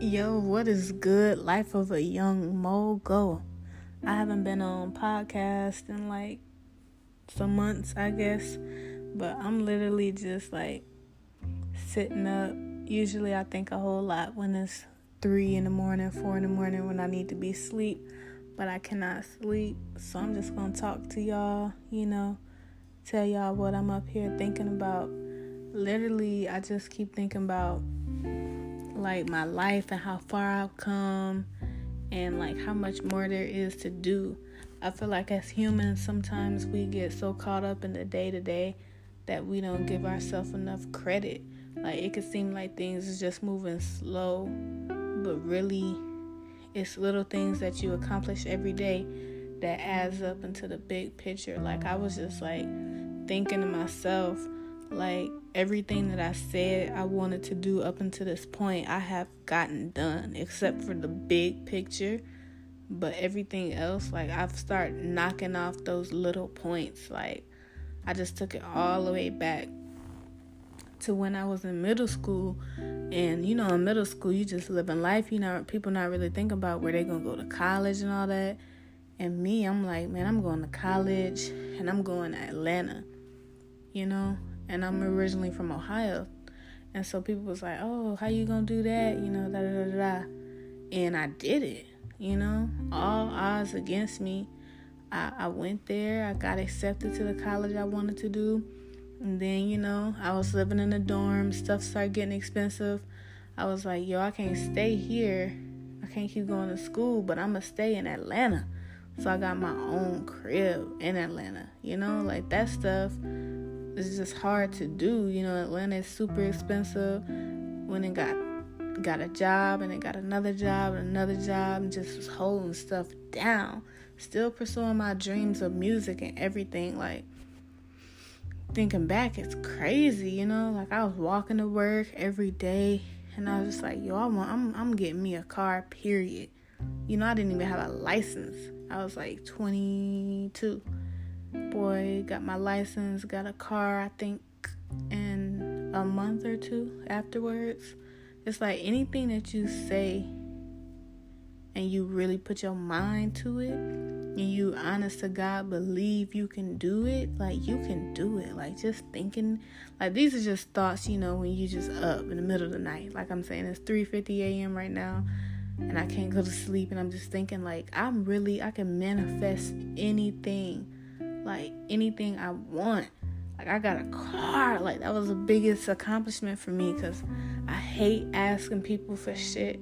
Yo, what is good? Life of a young mogul. I haven't been on podcast in like some months, I guess, but I'm literally just like sitting up. Usually, I think a whole lot when it's three in the morning, four in the morning when I need to be asleep, but I cannot sleep. So I'm just gonna talk to y'all, you know, tell y'all what I'm up here thinking about. Literally, I just keep thinking about like my life and how far I've come and like how much more there is to do. I feel like as humans, sometimes we get so caught up in the day to day that we don't give ourselves enough credit. Like it could seem like things is just moving slow, but really it's little things that you accomplish every day that adds up into the big picture. Like I was just like thinking to myself, like everything that I said I wanted to do up until this point, I have gotten done, except for the big picture. But everything else, like I've started knocking off those little points. Like I just took it all the way back to when I was in middle school. And you know, in middle school, you just living life. You know, people not really thinking about where they're gonna go to college and all that. And me, I'm like, man, I'm going to college and I'm going to Atlanta. You know, and I'm originally from Ohio. And so people was like, "Oh, how you gonna do that?" You know, da da da da. And I did it. You know, all odds against me. I, I went there. I got accepted to the college I wanted to do. And then, you know, I was living in the dorm. Stuff started getting expensive. I was like, yo, I can't stay here. I can't keep going to school, but I'm going to stay in Atlanta. So I got my own crib in Atlanta. You know, like that stuff it's just hard to do. You know, Atlanta is super expensive. When it got got a job and it got another job and another job and just was holding stuff down. Still pursuing my dreams of music and everything. Like thinking back, it's crazy, you know. Like I was walking to work every day and I was just like, yo, I want, I'm I'm getting me a car. Period. You know, I didn't even have a license. I was like 22 boy, got my license, got a car, I think in a month or two afterwards. It's like anything that you say and you really put your mind to it and you honest to God believe you can do it, like you can do it. Like just thinking like these are just thoughts, you know, when you just up in the middle of the night. Like I'm saying it's 3:50 a.m. right now and I can't go to sleep and I'm just thinking like I'm really I can manifest anything like anything I want. Like I got a car. Like that was the biggest accomplishment for me cuz I hate asking people for shit.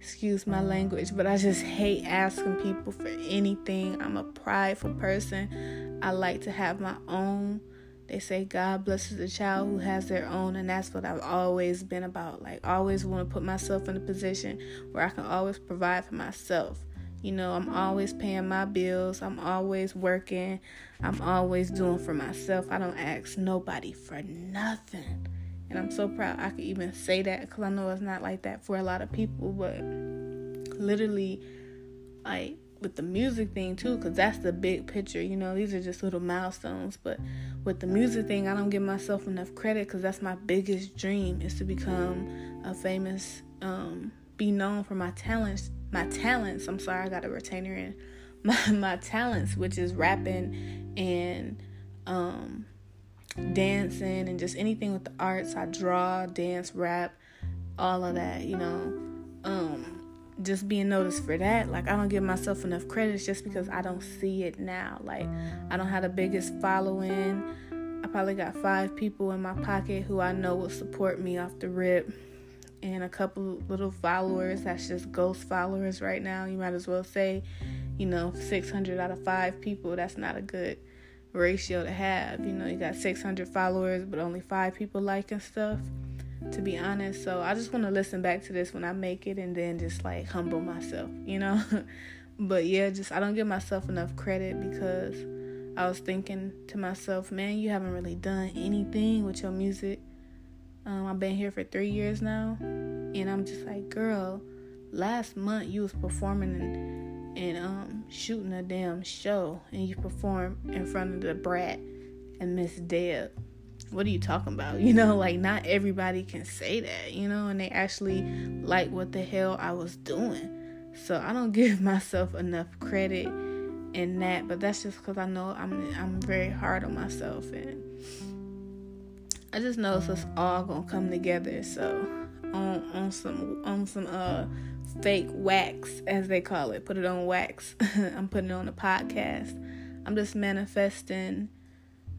Excuse my language, but I just hate asking people for anything. I'm a prideful person. I like to have my own. They say God blesses the child who has their own, and that's what I've always been about. Like, always want to put myself in a position where I can always provide for myself. You know, I'm always paying my bills. I'm always working. I'm always doing for myself. I don't ask nobody for nothing. And I'm so proud I could even say that because I know it's not like that for a lot of people. But literally, like with the music thing too, because that's the big picture. You know, these are just little milestones. But with the music thing, I don't give myself enough credit because that's my biggest dream is to become a famous, um, be known for my talents my talents. I'm sorry, I got a retainer in. My my talents, which is rapping and um dancing and just anything with the arts. I draw, dance, rap, all of that, you know. Um just being noticed for that, like I don't give myself enough credit just because I don't see it now. Like I don't have the biggest following. I probably got five people in my pocket who I know will support me off the rip and a couple little followers that's just ghost followers right now. You might as well say, you know, 600 out of 5 people. That's not a good ratio to have. You know, you got 600 followers, but only 5 people liking stuff, to be honest. So I just want to listen back to this when I make it and then just like humble myself, you know? but yeah, just I don't give myself enough credit because I was thinking to myself, man, you haven't really done anything with your music um, I've been here for three years now, and I'm just like, girl, last month you was performing and, and um, shooting a damn show, and you performed in front of the Brat and Miss Deb. what are you talking about? You know, like not everybody can say that, you know, and they actually like what the hell I was doing. So I don't give myself enough credit in that, but that's just because I know I'm I'm very hard on myself and I just know it's all gonna come together. So on on some on some uh fake wax as they call it, put it on wax. I'm putting it on the podcast. I'm just manifesting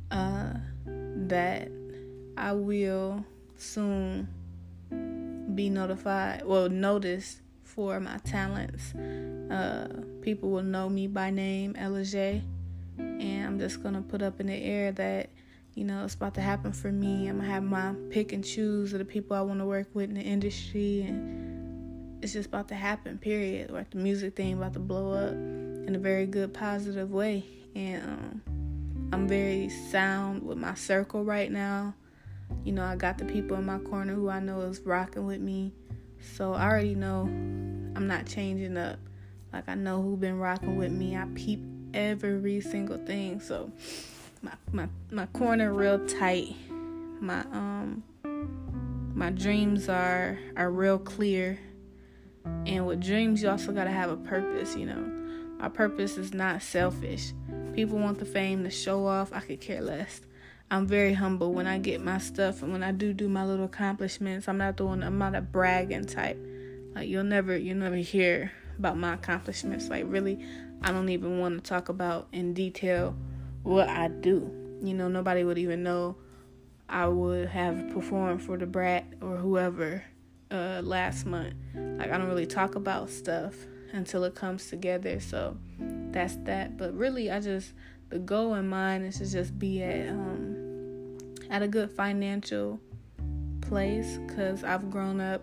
uh that I will soon be notified, well, noticed for my talents. Uh, people will know me by name, Ella And I'm just gonna put up in the air that, you know, it's about to happen for me. I'm gonna have my pick and choose of the people I wanna work with in the industry and it's just about to happen, period. Like the music thing about to blow up in a very good positive way. And um, I'm very sound with my circle right now. You know, I got the people in my corner who I know is rocking with me. So I already know I'm not changing up. Like I know who been rocking with me. I peep every single thing. So my my my corner real tight. My um my dreams are are real clear. And with dreams you also gotta have a purpose, you know. My purpose is not selfish. People want the fame to show off. I could care less. I'm very humble when I get my stuff and when I do do my little accomplishments. I'm not doing. I'm not a bragging type. Like you'll never you'll never hear about my accomplishments. Like really, I don't even want to talk about in detail what I do. You know, nobody would even know I would have performed for the Brat or whoever uh, last month. Like I don't really talk about stuff until it comes together. So that's that. But really, I just the goal in mind is to just be at um, at a good financial place because I've grown up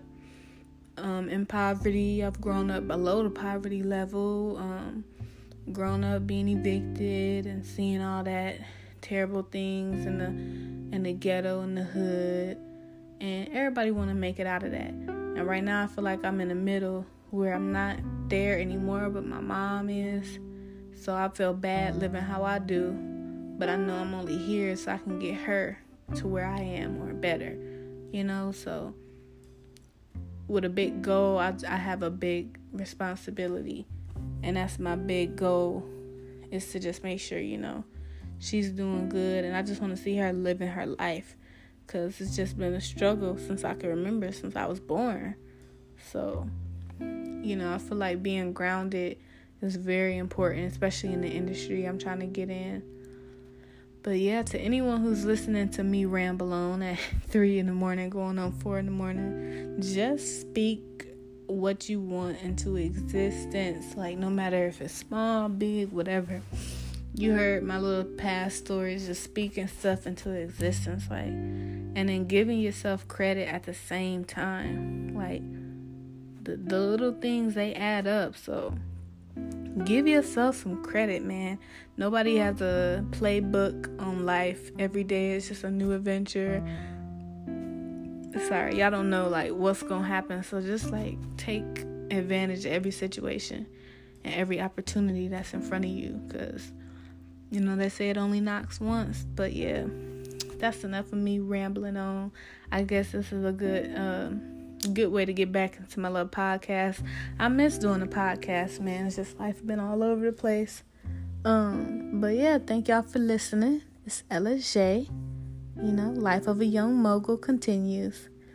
um, in poverty. I've grown up below the poverty level. Um, grown up being evicted and seeing all that terrible things in the in the ghetto in the hood and everybody want to make it out of that. And right now i feel like i'm in the middle where i'm not there anymore but my mom is. So I feel bad living how I do, but I know I'm only here so I can get her to where I am or better, you know? So with a big goal, I, I have a big responsibility, and that's my big goal is to just make sure, you know, she's doing good, and I just want to see her living her life because it's just been a struggle since I can remember, since I was born. So, you know, I feel like being grounded is very important, especially in the industry I'm trying to get in. But yeah, to anyone who's listening to me ramble on at three in the morning, going on four in the morning, just speak what you want into existence. Like, no matter if it's small, big, whatever. You heard my little past stories, just speaking stuff into existence. Like, and then giving yourself credit at the same time. Like, the, the little things, they add up. So, give yourself some credit, man. Nobody has a playbook on life. Every day is just a new adventure. Sorry, y'all don't know like what's gonna happen. So just like take advantage of every situation and every opportunity that's in front of you. Cause you know they say it only knocks once. But yeah, that's enough of me rambling on. I guess this is a good. Um, good way to get back into my little podcast. I miss doing the podcast, man. It's just life been all over the place. Um, but yeah, thank y'all for listening. It's Ella J. You know, life of a young mogul continues.